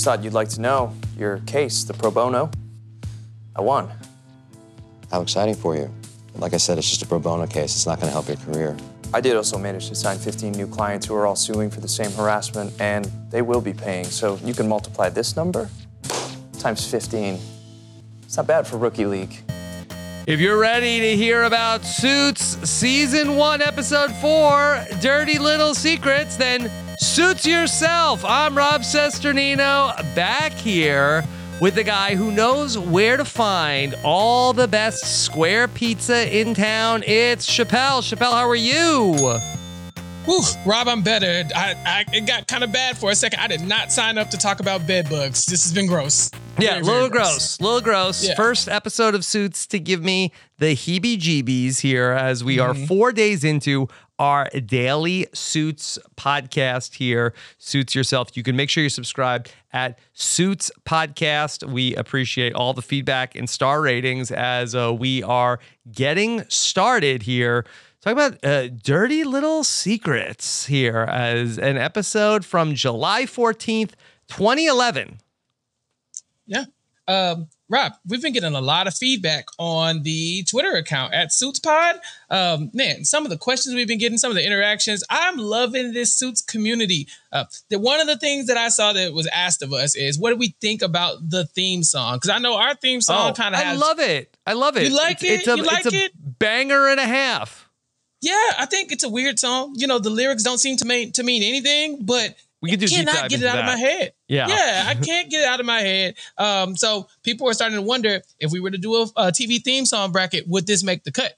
Just thought you'd like to know your case, the pro bono. I won. How exciting for you. Like I said, it's just a pro bono case. It's not going to help your career. I did also manage to sign 15 new clients who are all suing for the same harassment, and they will be paying. So you can multiply this number times 15. It's not bad for Rookie League. If you're ready to hear about Suits Season 1, Episode 4, Dirty Little Secrets, then Suits Yourself. I'm Rob Cesternino, back here with the guy who knows where to find all the best square pizza in town. It's Chappell. Chappell, how are you? Whew, Rob, I'm better. I, I it got kind of bad for a second. I did not sign up to talk about bed bugs. This has been gross. Yeah, Very, a little very gross. A little gross. Yeah. First episode of Suits to give me the heebie jeebies here as we Mm-hmm. are four days into our daily Suits podcast here. Suits Yourself. You can make sure you're subscribed at Suits Podcast. We appreciate all the feedback and star ratings as uh, we are getting started here. Talk about uh, dirty little secrets here as an episode from July 14th, 2011. Yeah. Um, Rob, we've been getting a lot of feedback on the Twitter account at SuitsPod. Um, man, some of the questions we've been getting, some of the interactions, I'm loving this Suits community. Uh, the, one of the things that I saw that was asked of us is, what do we think about the theme song? Because I know our theme song kind of Oh, I has. love it. I love it. You like it's, it? It's a, You like it's a it? banger and a half. Yeah, I think it's a weird song. You know, the lyrics don't seem to mean to mean anything, but We can do cannot get it out of my head. Yeah. yeah, I can't get it out of my head. Um, so people are starting to wonder if we were to do a, a TV theme song bracket, would this make the cut?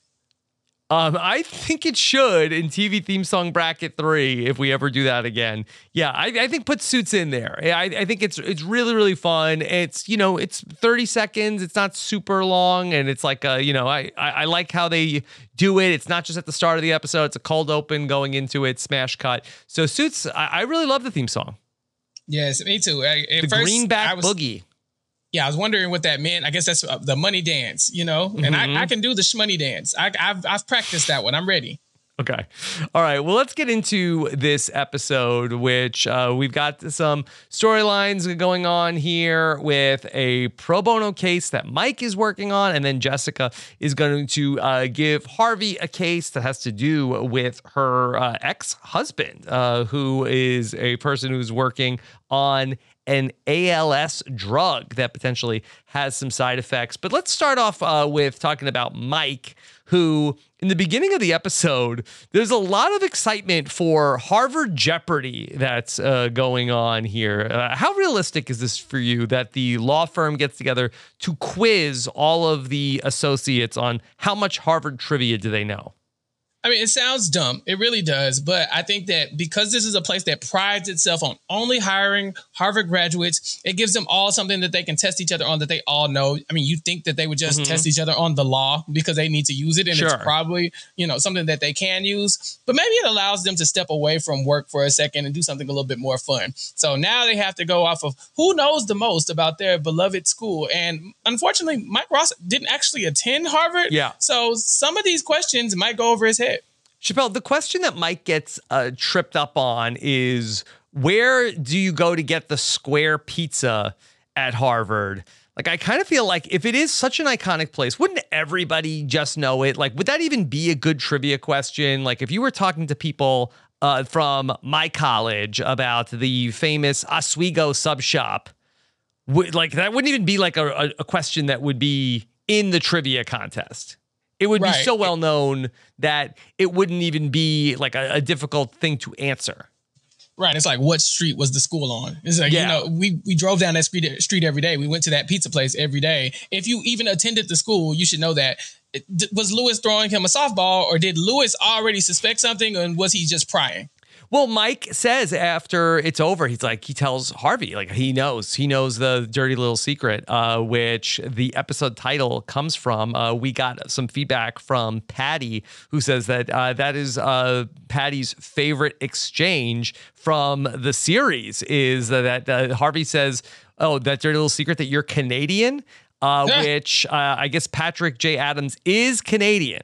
Um, I think it should in TV theme song bracket three if we ever do that again. Yeah, I, I think put suits in there. I, I think it's it's really really fun. It's you know it's thirty seconds. It's not super long, and it's like uh you know I, I I like how they do it. It's not just at the start of the episode. It's a cold open going into it, smash cut. So suits. I, I really love the theme song. Yes, me too. I- The first, greenback was, boogie. Yeah, I was wondering what that meant. I guess that's uh, the money dance, you know. And Mhm. I, I can do the shmoney dance. I, I've I've practiced that one. I'm ready. Okay. All right. Well, let's get into this episode, which uh, we've got some storylines going on here with a pro bono case that Mike is working on. And then Jessica is going to uh, give Harvey a case that has to do with her uh, ex husband, uh, who is a person who's working on an ALS drug that potentially has some side effects. But let's start off uh, with talking about Mike, who in the beginning of the episode, there's a lot of excitement for Harvard Jeopardy that's uh, going on here. Uh, how realistic is this for you that the law firm gets together to quiz all of the associates on how much Harvard trivia do they know? I mean, it sounds dumb. It really does. But I think that because this is a place that prides itself on only hiring Harvard graduates, it gives them all something that they can test each other on that they all know. I mean, you think that they would just Mhm. test each other on the law because they need to use it and Sure. it's probably, you know, something that they can use. But maybe it allows them to step away from work for a second and do something a little bit more fun. So now they have to go off of who knows the most about their beloved school. And unfortunately, Mike Ross didn't actually attend Harvard. Yeah. So some of these questions might go over his head. Chappell, the question that Mike gets uh, tripped up on is where do you go to get the square pizza at Harvard? Like, I kind of feel like if it is such an iconic place, wouldn't everybody just know it? Like, would that even be a good trivia question? Like, if you were talking to people uh, from my college about the famous Oswego sub shop, would, like, that wouldn't even be like a, a, a question that would be in the trivia contest. It would be so well known that it wouldn't even be like a, a difficult thing to answer. Right. It's like what street was the school on? It's like, Yeah. you know, we we drove down that street street every day. We went to that pizza place every day. If you even attended the school, you should know that. Was Louis throwing him a softball or did Louis already suspect something and was he just prying? Well, Mike says after it's over, he's like, he tells Harvey, like, he knows, he knows the dirty little secret, uh, which the episode title comes from. Uh, we got some feedback from Patty, who says that uh, that is uh, Patty's favorite exchange from the series is that uh, Harvey says, oh, that dirty little secret that you're Canadian, uh, Yeah. which uh, I guess Patrick J. Adams is Canadian.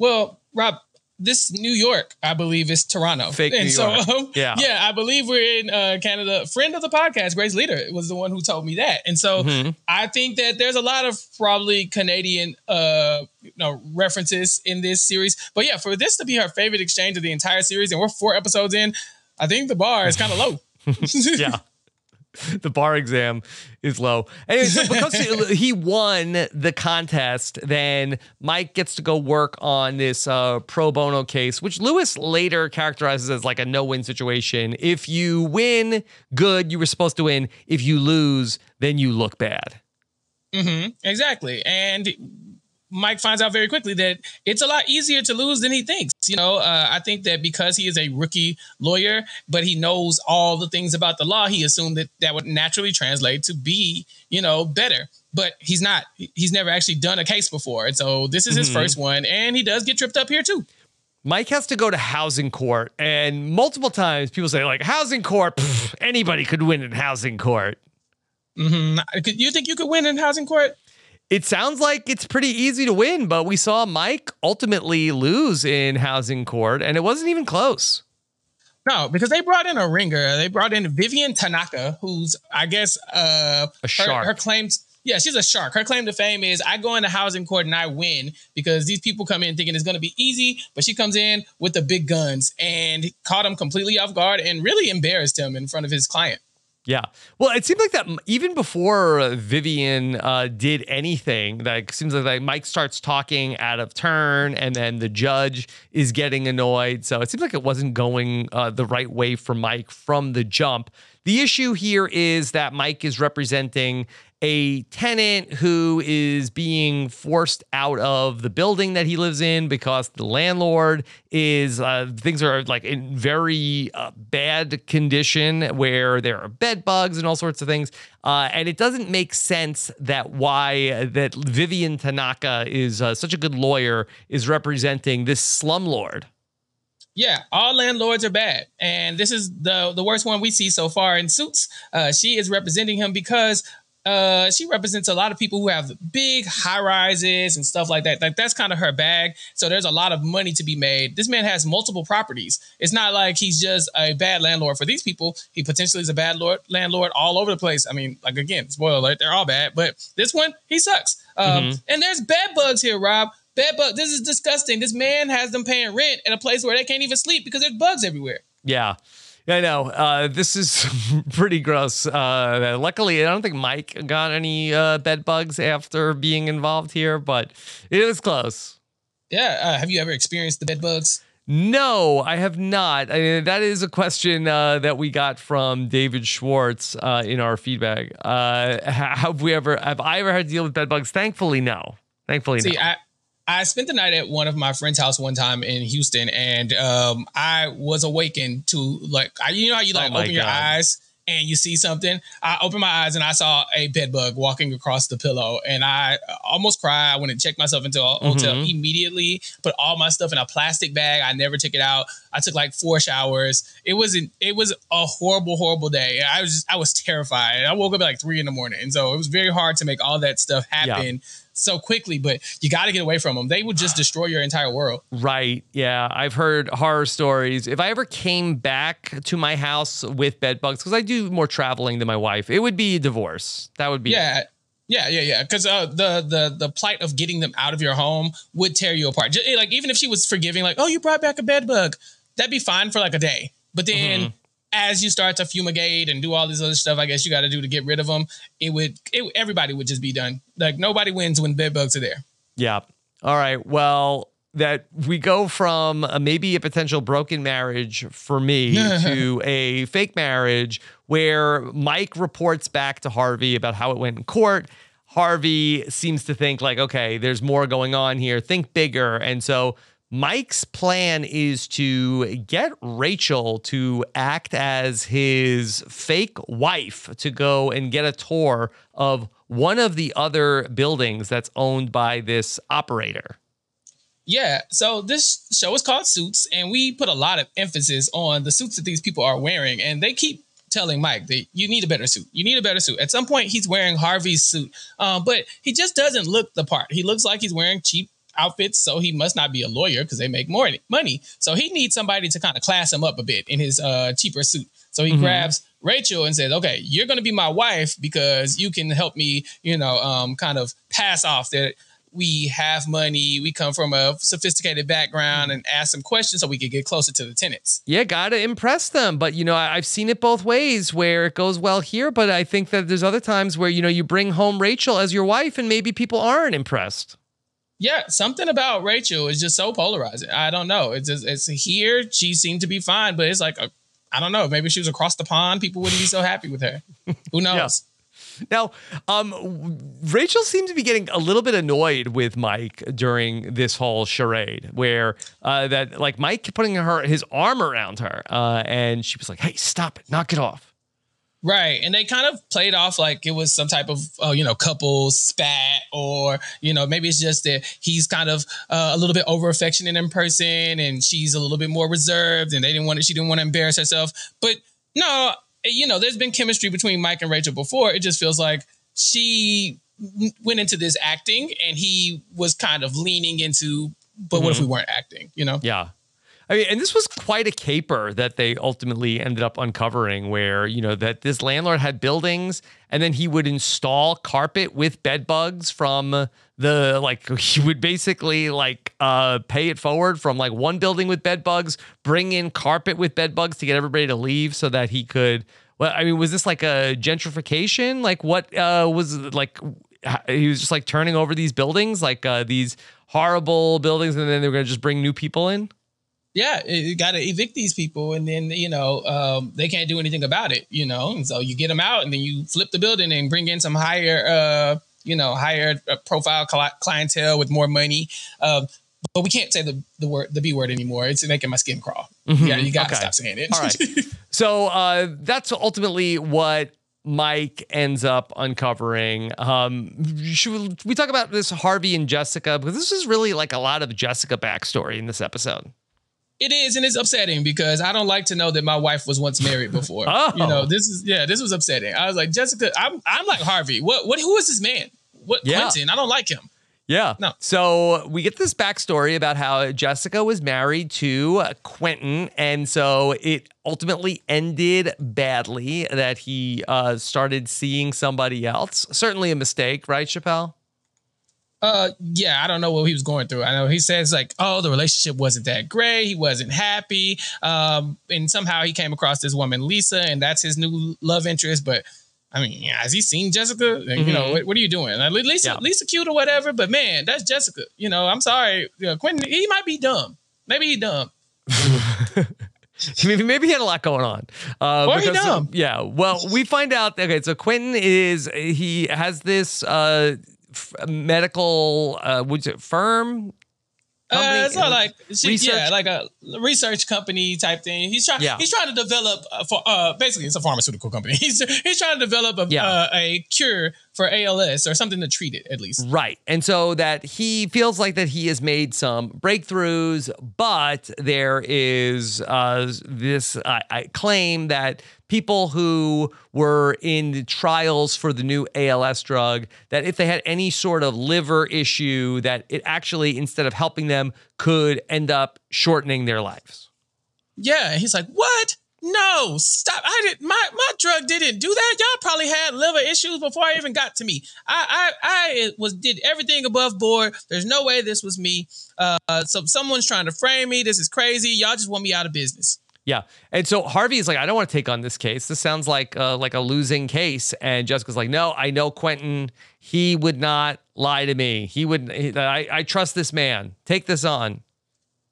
Well, Rob, this New York, I believe, is Toronto. Fake and New so, York. um, Yeah. yeah, I believe we're in uh, Canada. Friend of the podcast, Grace Leader, was the one who told me that. And so Mhm. I think that there's a lot of probably Canadian uh, you know, references in this series. But yeah, for this to be her favorite exchange of the entire series, and we're four episodes in, I think the bar is kind of low. yeah. The bar exam is low. Anyway, so because he- won the contest, then Mike gets to go work on this uh, pro bono case, which Louis later characterizes as like a no win situation. If you win, good, you were supposed to win. If you lose, then you look bad. Mm-hmm, Exactly. And Mike finds out very quickly that it's a lot easier to lose than he thinks. You know, uh, I think that because he is a rookie lawyer, but he knows all the things about the law, he assumed that that would naturally translate to be, you know, better. But he's not. He's never actually done a case before. And so this is his Mhm. first one. And he does get tripped up here too. Mike has to go to housing court, and multiple times people say, like, housing court, pff, anybody could win in housing court. hmm You think you could win in housing court? It sounds like it's pretty easy to win, but we saw Mike ultimately lose in housing court, and it wasn't even close. No, because they brought in a ringer. They brought in Vivian Tanaka, who's I guess uh A her- shark. Her, claims, yeah, she's a shark. Her claim to fame is I go into housing court and I win because these people come in thinking it's going to be easy, but she comes in with the big guns and caught him completely off guard and really embarrassed him in front of his client. Yeah. Well, it seemed like that even before Vivian uh, did anything, like seems like, like Mike starts talking out of turn, and then the judge is getting annoyed. So it seems like it wasn't going uh, the right way for Mike from the jump. The issue here is that Mike is representing a tenant who is being forced out of the building that he lives in because the landlord is uh, things are like in very uh, bad condition where there are bed bugs and all sorts of things uh, and it doesn't make sense that why that Vivian Tanaka is uh, such a good lawyer is representing this slumlord. Yeah, all landlords are bad, and this is the the worst one we see so far in Suits. Uh, she is representing him because uh, she represents a lot of people who have big high rises and stuff like that. Like that's kind of her bag. So there's a lot of money to be made. This man has multiple properties. It's not like he's just a bad landlord for these people. He potentially is a bad lord, landlord all over the place. I mean, like again, spoiler alert, they're all bad, but this one he sucks. Um, And there's bed bugs here, Rob. Bed bug. This is disgusting. This man has them paying rent in a place where they can't even sleep because there's bugs everywhere. Yeah. I know. Uh, this is pretty gross. Uh, luckily, I don't think Mike got any uh, bed bugs after being involved here, but it was close. Yeah. Uh, have you ever experienced the bed bugs? No, I have not. I mean, that is a question uh, that we got from David Schwartz uh, in our feedback. Uh, have we ever? Have I ever had to deal with bed bugs? Thankfully, no. Thankfully, See, no. I I spent the night at one of my friend's house one time in Houston, and um, I was awakened to like I, you know how you like Oh open your eyes and you see something. I opened my eyes and I saw a bed bug walking across the pillow, and I almost cried. I went and checked myself into a hotel Mhm. immediately. Put all my stuff in a plastic bag. I never took it out. I took like four showers. It wasn't. It was a horrible, horrible day. I was Just, I was terrified. I woke up at like three in the morning, and so it was very hard to make all that stuff happen so quickly. But you got to get away from them. They would just destroy your entire world. Right. Yeah. I've heard horror stories. If I ever came back to my house with bed bugs, because I do more traveling than my wife, it would be a divorce. That would be. Yeah. Yeah, yeah, yeah. Because uh, the the the plight of getting them out of your home would tear you apart. Just, like even if she was forgiving, like, oh, you brought back a bed bug, that'd be fine for like a day. But then Mhm. As you start to fumigate and do all this other stuff, I guess you got to do to get rid of them. It would, it, everybody would just be done. Like nobody wins when bed bugs are there. Yeah. All right. Well, that we go from a, maybe a potential broken marriage for me to a fake marriage where Mike reports back to Harvey about how it went in court. Harvey seems to think like, okay, there's more going on here. Think bigger. And so Mike's plan is to get Rachel to act as his fake wife to go and get a tour of one of the other buildings that's owned by this operator. Yeah. So this show is called Suits, and we put a lot of emphasis on the suits that these people are wearing, and they keep telling Mike that you need a better suit. You need a better suit. At some point, he's wearing Harvey's suit, um, but he just doesn't look the part. He looks like he's wearing cheap outfits, so he must not be a lawyer because they make more money. So he needs somebody to kind of class him up a bit in his uh, cheaper suit. So he Mhm. grabs Rachel and says, "Okay, you're going to be my wife because you can help me, you know, um, kind of pass off that we have money, we come from a sophisticated background, and ask some questions so we can get closer to the tenants." Yeah, gotta impress them. But you know, I've seen it both ways where it goes well here, but I think that there's other times where you know you bring home Rachel as your wife, and maybe people aren't impressed. Yeah, something about Rachel is just so polarizing. I don't know. It's just, it's here. She seemed to be fine, but it's like I I don't know. Maybe she was across the pond, people wouldn't be so happy with her. Who knows? Now, um, Rachel seemed to be getting a little bit annoyed with Mike during this whole charade, where uh, that like Mike putting her his arm around her, uh, and she was like, "Hey, stop it, knock it off." Right. And they kind of played off like it was some type of, uh, you know, couple spat, or, you know, maybe it's just that he's kind of uh, a little bit over affectionate in person and she's a little bit more reserved and they didn't want to, she didn't want to embarrass herself. But no, you know, there's been chemistry between Mike and Rachel before. It just feels like she went into this acting and he was kind of leaning into, but what if we weren't acting, you know? Yeah. I mean, and this was quite a caper that they ultimately ended up uncovering, where you know that this landlord had buildings, and then he would install carpet with bed bugs from the like he would basically like uh pay it forward from like one building with bed bugs, bring in carpet with bed bugs to get everybody to leave so that he could. Well, I mean, was this like a gentrification? Like what uh was like? He was just like turning over these buildings, like uh, these horrible buildings, and then they were gonna just bring new people in. Yeah, you got to evict these people, and then you know um, they can't do anything about it. You know, and so you get them out, and then you flip the building and bring in some higher, uh, you know, higher uh, profile cli- clientele with more money. Um, but we can't say the the word the b word anymore. It's making my skin crawl. Yeah, you got to Okay. stop saying it. All right. So uh, that's ultimately what Mike ends up uncovering. Um, should we talk about this Harvey and Jessica? Because this is really like a lot of Jessica backstory in this episode. It is, and it's upsetting because I don't like to know that my wife was once married before. Oh. You know, this is yeah, this was upsetting. I was like, Jessica, I'm I'm like Harvey. What what who is this man? What Yeah. Quentin? I don't like him. Yeah. No. So we get this backstory about how Jessica was married to Quentin, and so it ultimately ended badly that he uh, started seeing somebody else. Certainly a mistake, right, Chappell? Uh, yeah, I don't know what he was going through. I know he says like, oh, the relationship wasn't that great. He wasn't happy. Um, and somehow he came across this woman, Lisa, and that's his new love interest. But I mean, has he seen Jessica? And, You know, Mhm. what, what are you doing? Like, Lisa, Yeah. Lisa cute or whatever, but man, that's Jessica. You know, I'm sorry, you know, Quentin. He might be dumb. Maybe he dumb. Maybe, maybe he had a lot going on. Uh, Or he dumb. Yeah. Well, we find out. Okay, so Quentin is he has this uh, f- medical uh, what's it firm? Company- Uh, it's not like she, research- yeah, like a research company type thing. He's trying. Yeah. He's trying to develop uh, for uh, basically it's a pharmaceutical company. He's he's trying to develop a Yeah. uh, a cure for ALS or something to treat it at least. Right. And so that he feels like that he has made some breakthroughs, but there is uh, this uh, I claim that people who were in the trials for the new ALS drug, that if they had any sort of liver issue, that it actually, instead of helping them, could end up shortening their lives. Yeah, he's like, "What? No, stop! I did my my drug didn't do that. Y'all probably had liver issues before I even got to me. I I I was did everything above board. There's no way this was me. Uh, so someone's trying to frame me. This is crazy. Y'all just want me out of business." Yeah, and so Harvey is like, I don't want to take on this case. This sounds like uh, like a losing case. And Jessica's like, No, I know Quentin. He would not lie to me. He would. He, I, I trust this man. Take this on.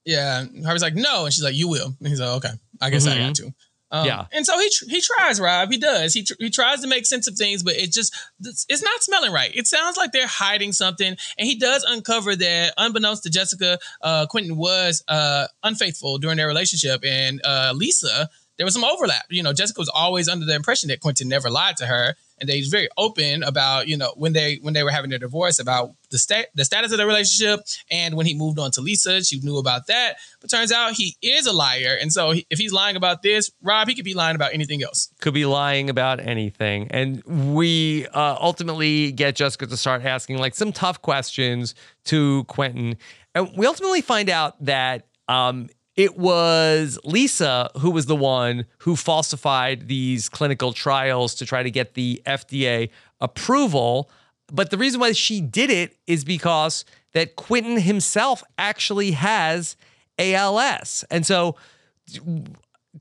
Yeah, Harvey's like, no, and she's like, you will. And he's like, okay, I guess I Mhm. got to. Um, Yeah. and so he tr- he tries, Rob. He does. He tr- he tries to make sense of things, but it just it's it's not smelling right. It sounds like they're hiding something, and he does uncover that, unbeknownst to Jessica, uh, Quentin was uh, unfaithful during their relationship, and uh, Lisa there was some overlap. You know, Jessica was always under the impression that Quentin never lied to her, and they was very open about you know when they when they were having their divorce about the state the status of the relationship, and when he moved on to Lisa, she knew about that. But turns out he is a liar, and so he, if he's lying about this, Rob, he could be lying about anything else. Could be lying about anything, and we uh, ultimately get Jessica to start asking like some tough questions to Quentin, and we ultimately find out that. Um, it was Lisa who was the one who falsified these clinical trials to try to get the FDA approval. But the reason why she did it is because that Quentin himself actually has ALS. And so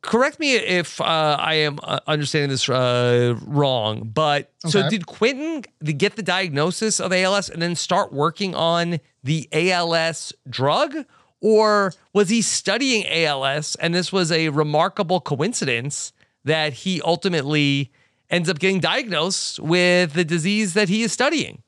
correct me if uh, I am uh, understanding this uh, wrong, but so did Quentin get the diagnosis of ALS and then start working on the ALS drug? Or was he studying ALS and this was a remarkable coincidence that he ultimately ends up getting diagnosed with the disease that he is studying?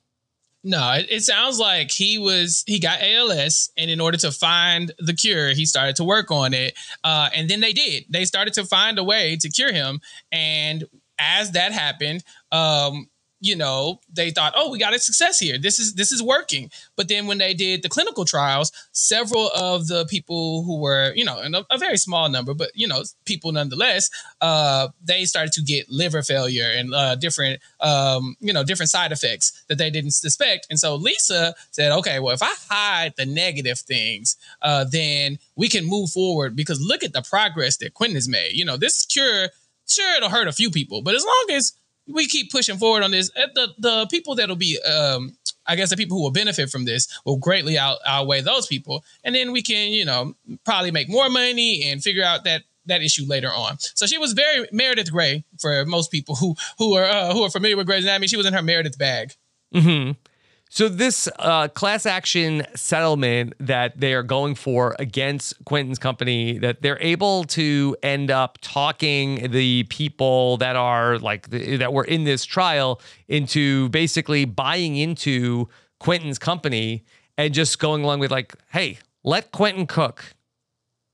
No, it, it sounds like he was he got ALS, and in order to find the cure, he started to work on it. Uh, and then they did. They started to find a way to cure him. And as that happened, um, you know, they thought, oh, we got a success here. This is this is working. But then when they did the clinical trials, several of the people who were, you know, a, a very small number, but you know, people nonetheless, uh, they started to get liver failure and uh, different, um, you know, different side effects that they didn't suspect. And so Lisa said, okay, well, if I hide the negative things, uh, then we can move forward because look at the progress that Quentin has made. You know, this cure, sure, it'll hurt a few people, but as long as we keep pushing forward on this, uh, the the people that'll be, um, I guess, the people who will benefit from this will greatly out, outweigh those people, and then we can, you know, probably make more money and figure out that that issue later on. So she was very Meredith Grey for most people who who are uh, who are familiar with Grey's Anatomy. She was in her Meredith bag. hmm So this uh, class action settlement that they are going for against Quentin's company, that they're able to end up talking the people that are like the, that were in this trial into basically buying into Quentin's company and just going along with like, hey, let Quentin cook.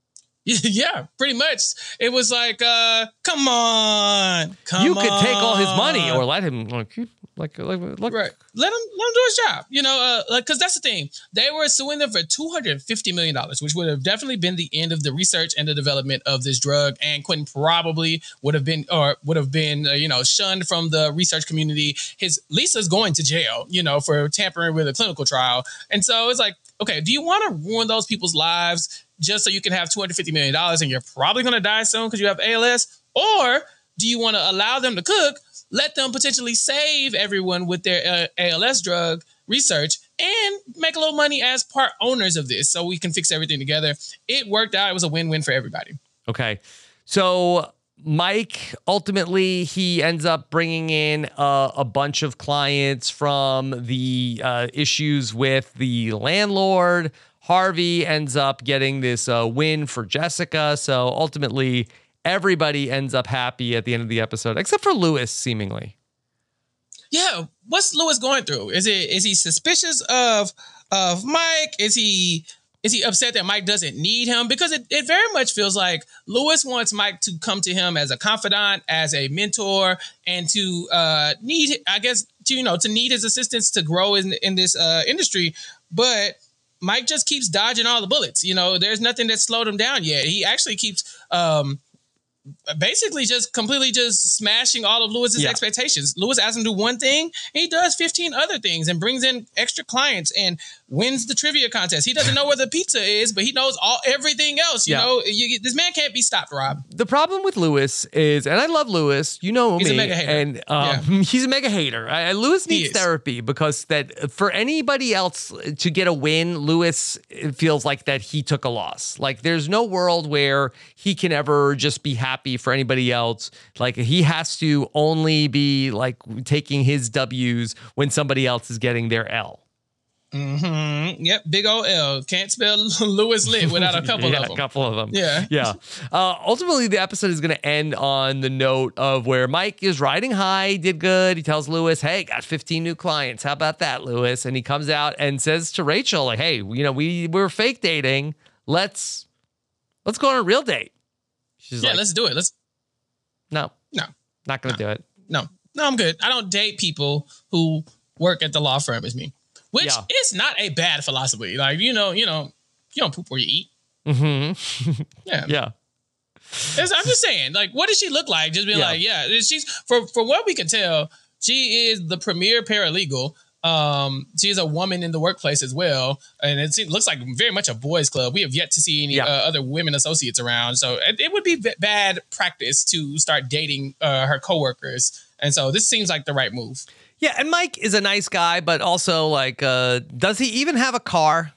yeah, pretty much. It was like, uh, come on, come on you could take all his money or let him like like like. Right. Let him let him do his job. You know, uh, like because that's the thing. They were suing them for two hundred fifty million dollars, which would have definitely been the end of the research and the development of this drug. And Quentin probably would have been or would have been uh, you know shunned from the research community. His Lisa's going to jail, you know, for tampering with a clinical trial. And so it's like, okay, do you want to ruin those people's lives just so you can have two hundred fifty million dollars and you're probably going to die soon because you have ALS, or do you want to allow them to cook? let them potentially save everyone with their uh, ALS drug research and make a little money as part owners of this so we can fix everything together. It worked out. It was a win win for everybody. Okay. So Mike ultimately he ends up bringing in a, bunch of clients from the uh, issues with the landlord. Harvey ends up getting this uh, win for Jessica. So ultimately, everybody ends up happy at the end of the episode, except for Louis, seemingly. Yeah, what's Louis going through? Is it is he suspicious of of Mike? Is he is he upset that Mike doesn't need him? Because it, it very much feels like Louis wants Mike to come to him as a confidant, as a mentor, and to uh, need, I guess, to you know, to need his assistance to grow in in this uh, industry. But Mike just keeps dodging all the bullets. You know, there's nothing that slowed him down yet. He actually keeps um, basically just completely just smashing all of Louis's Yeah. expectations. Louis asks him to do one thing, he does 15 other things and brings in extra clients and wins the trivia contest. He doesn't know where the pizza is, but he knows all everything else. You Yeah. know, you, this man can't be stopped, Rob. the problem with Louis is, and I love Louis, you know He's a me, mega hater. and um, he's a mega hater. I, Louis needs therapy because that for anybody else to get a win, Louis feels like that he took a loss. Like there's no world where he can ever just be happy for anybody else. Like he has to only be like taking his W's when somebody else is getting their L. Mm-hmm. Yep, big old L. Can't spell Louis Litt without a couple yeah, of a them. couple of them. Yeah. yeah. Uh, ultimately, the episode is going to end on the note of where Mike is riding high, did good. He tells Louis, "Hey, got 15 new clients. How about that, Louis?" And he comes out and says to Rachel, "Like, hey, you know, we we're fake dating. Let's let's go on a real date." She's Yeah, like, let's do it. Let's No, No. not gonna do it. No, no, I'm good. I don't date people who work at the law firm as me, which Yeah. is not a bad philosophy. Like you know, you know, you don't poop where you eat. Mm-hmm. Yeah, Yeah. It's- I'm just saying. Like, what does she look like? Just being Yeah. like, yeah, she's for for what we can tell, she is the premier paralegal. Um, she's a woman in the workplace as well, and it seems, looks like very much a boys' club. We have yet to see any Yeah. uh, other women associates around, so it, it would be b- bad practice to start dating uh, her coworkers. And so this seems like the right move. Yeah, and Mike is a nice guy, but also like, uh, does he even have a car?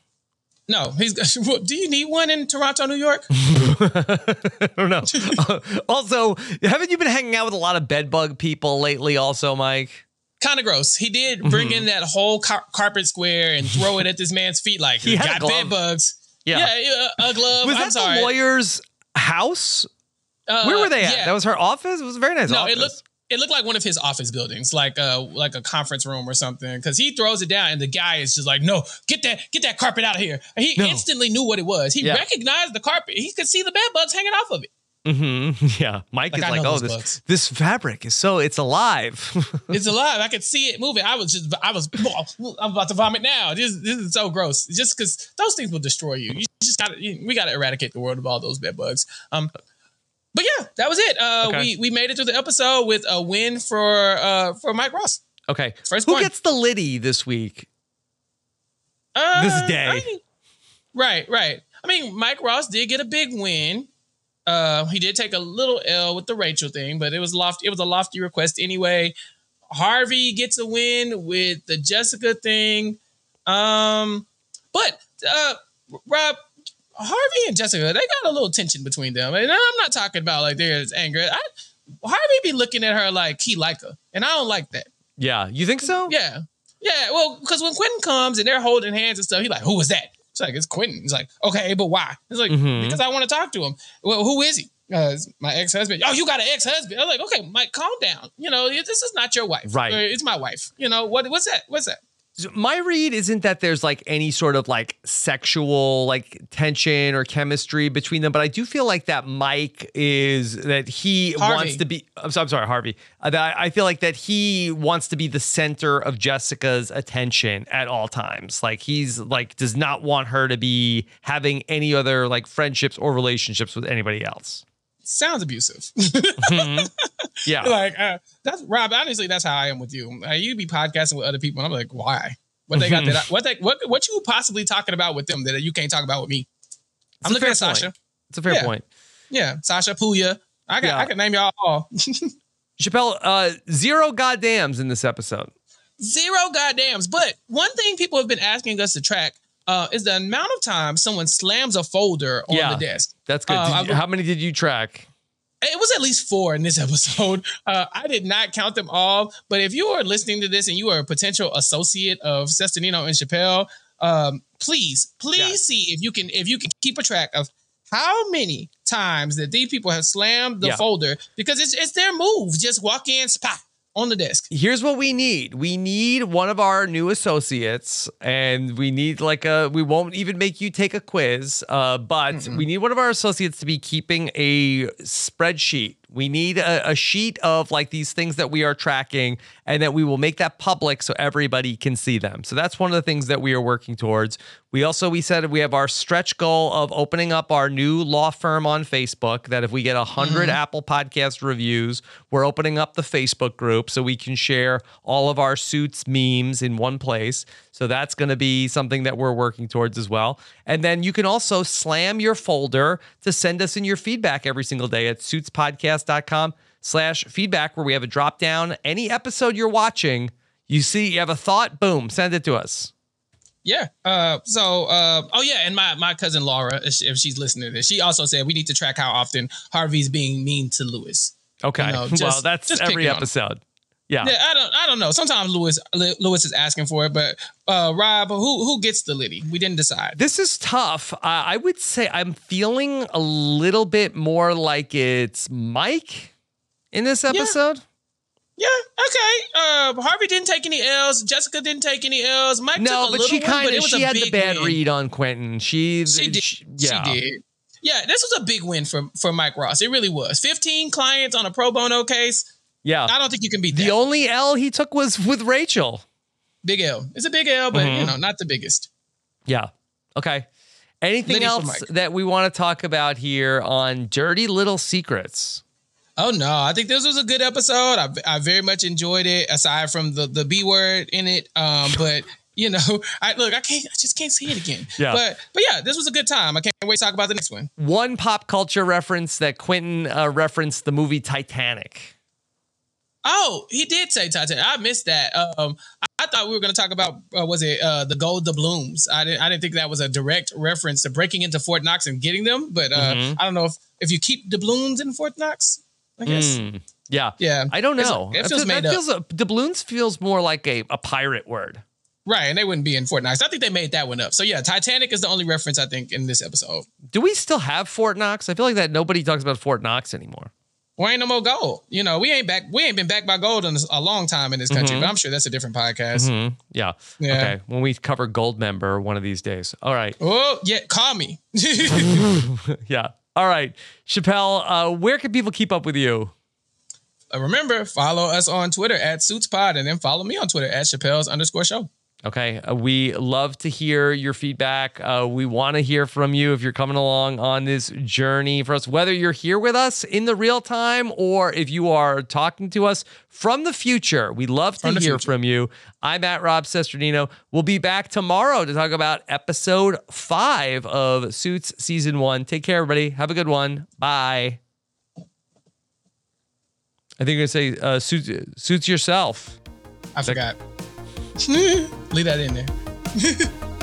No, he's. Do you need one in Toronto, New York? I don't know. Uh, also, haven't you been hanging out with a lot of bedbug people lately? Also, Mike. kind of gross. He did bring Mm-hmm. in that whole car- carpet square and throw it at this man's feet like He got bed bugs. Yeah. Yeah, yeah, a glove. Was I'm that sorry. the lawyer's house? Uh, Where were they at? yeah. That was her office. It was a very nice no, office. it looked it looked like one of his office buildings, like a like a conference room or something. Because he throws it down, and the guy is just like, "No, get that get that carpet out of here." And he No. instantly knew what it was. He Yeah. recognized the carpet. He could see the bed bugs hanging off of it. Mm-hmm. Yeah, Mike Like, is I like, oh, this bugs." this fabric is so it's alive. It's alive. I could see it moving. I was just, I was, I'm about to vomit now. This, this is so gross. Just because those things will destroy you. You just got to, we got to eradicate the world of all those bed bugs. Um, but yeah, that was it. Uh, Okay. we we made it through the episode with a win for uh for Mike Ross. okay, First who point. gets the Liddy this week? Uh, This day. I mean- right, right. I mean, Mike Ross did get a big win. Uh, he did take a little L with the Rachel thing, but it was loft. It was a lofty request anyway. Harvey gets a win with the Jessica thing. Um, but uh, Rob, Harvey and Jessica, they got a little tension between them, and I'm not talking about like there's anger. I, Harvey be looking at her like he like her, and I don't like that. Yeah, you think so? Yeah. Yeah. Well, because when Quentin comes and they're holding hands and stuff, he's like, who was that? It's like, it's Quentin. He's like, okay, but why? It's like, Mhm. because I want to talk to him. Well, who is he? Uh, it's my ex husband. Oh, you got an ex husband. I'm like, okay, Mike, calm down. You know, this is not your wife. Right. It's my wife. You know, what? what's that? What's that? So my read isn't that there's like any sort of like sexual like tension or chemistry between them, but I do feel like that Mike is that he Harvey. wants to be. I'm, so, I'm sorry, Harvey. Uh, that I feel like that he wants to be the center of Jessica's attention at all times. Like he's like does not want her to be having any other like friendships or relationships with anybody else. Sounds abusive. Mhm. Yeah. like, uh, that's Rob. Honestly, that's how I am with you. Uh, you be podcasting with other people, and I'm like, why? What they got that? I- what they what what you possibly talking about with them that you can't talk about with me? I'm looking at point. Sasha. It's a fair Yeah. point. Yeah, Sasha Puya. I can Yeah. I can name y'all all. Chappell, uh, zero goddams in this episode. Zero goddams. But one thing people have been asking us to track uh, is the amount of time someone slams a folder on Yeah. the desk. That's good. Uh, you- how many did you track? It was at least four in this episode. Uh, I did not count them all, but if you are listening to this and you are a potential associate of Cesternino and Chappell, um, please, please Yeah. see if you can if you can keep a track of how many times that these people have slammed the Yeah. folder because it's it's their move. Just walk in, spot on the desk. Here's what we need. We need one of our new associates, and we need like a. We won't even make you take a quiz, uh, but we need one of our associates to be keeping a spreadsheet. We need a, a sheet of like these things that we are tracking, and that we will make that public so everybody can see them. So that's one of the things that we are working towards. We also we said we have our stretch goal of opening up our new law firm on Facebook. That if we get a 100 Apple Podcast reviews, we're opening up the Facebook group so we can share all of our suits memes in one place. So that's going to be something that we're working towards as well. And then you can also slam your folder to send us in your feedback every single day at suitspodcast.com slash feedback where we have a drop down. Any episode you're watching, you see you have a thought, boom, send it to us. Yeah. Uh, so, uh, oh yeah, and my my cousin Laura, if she's listening to this, she also said we need to track how often Harvey's being mean to Louis. Okay. You know, well, that's just every episode. Yeah. Yeah, I don't, I don't know. Sometimes Louis Louis is asking for it, but uh, Rob, who who gets the Liddy? We didn't decide. This is tough. Uh, I would say I'm feeling a little bit more like it's Mike in this episode. Yeah, okay. Uh, Harvey didn't take any L's. Jessica didn't take any L's. Mike No, took a but little she kind of she had the bad win. read on Quentin. She, She did. she- yeah. She did. yeah, this was a big win for for Mike Ross. It really was. 15 clients on a pro bono case. Yeah. I don't think you can beat The only L he took was with Rachel. big L. It's a big L, but Mm-hmm. you know, not the biggest. Yeah. Okay. Anything Liddy else that we want to talk about here on Dirty Little Secrets? Oh no, I think this was a good episode. I, I very much enjoyed it, aside from the the B word in it. Um, but you know, I look, I can't, I just can't see it again. Yeah. But but yeah, this was a good time. I can't wait to talk about the next one. One pop culture reference that Quentin uh, referenced the movie Titanic. Oh, he did say Titanic. I missed that. Um, I, I thought we were going to talk about uh, was it uh, the gold doubloons? I didn't. I didn't think that was a direct reference to breaking into Fort Knox and getting them. But uh, Mhm. I don't know if if you keep doubloons in Fort Knox. I guess. Mm, yeah. Yeah. I don't It's- know. It feels feel- made that up. feels a, doubloons feels more like a, a pirate word. Right, and they wouldn't be in Fort Knox. I think they made that one up. So yeah, Titanic is the only reference I think in this episode. Do we still have Fort Knox? I feel like that nobody talks about Fort Knox anymore. Well, ain't no more gold. You know, we ain't back. We ain't been backed by gold in a long time in this country. Mhm. But I'm sure that's a different podcast. Mhm. Yeah. Yeah. Okay. When we cover Goldmember one of these days. All right. Oh yeah, call me. yeah. All right. Chappell, uh, where can people keep up with you? Uh, Remember, follow us on Twitter at SuitsPod, and then follow me on Twitter at Chappell's underscore show. Okay. Uh, we love to hear your feedback. Uh, we want to hear from you if you're coming along on this journey for us, whether you're here with us in the real time or if you are talking to us from the future. We love to hear future. from you. I'm at Rob Cesternino. We'll be back tomorrow to talk about episode five of Suits season one. Take care, everybody. Have a good one. Bye. I think you're going to say uh, suits, suits yourself. I forgot. Leave that in there.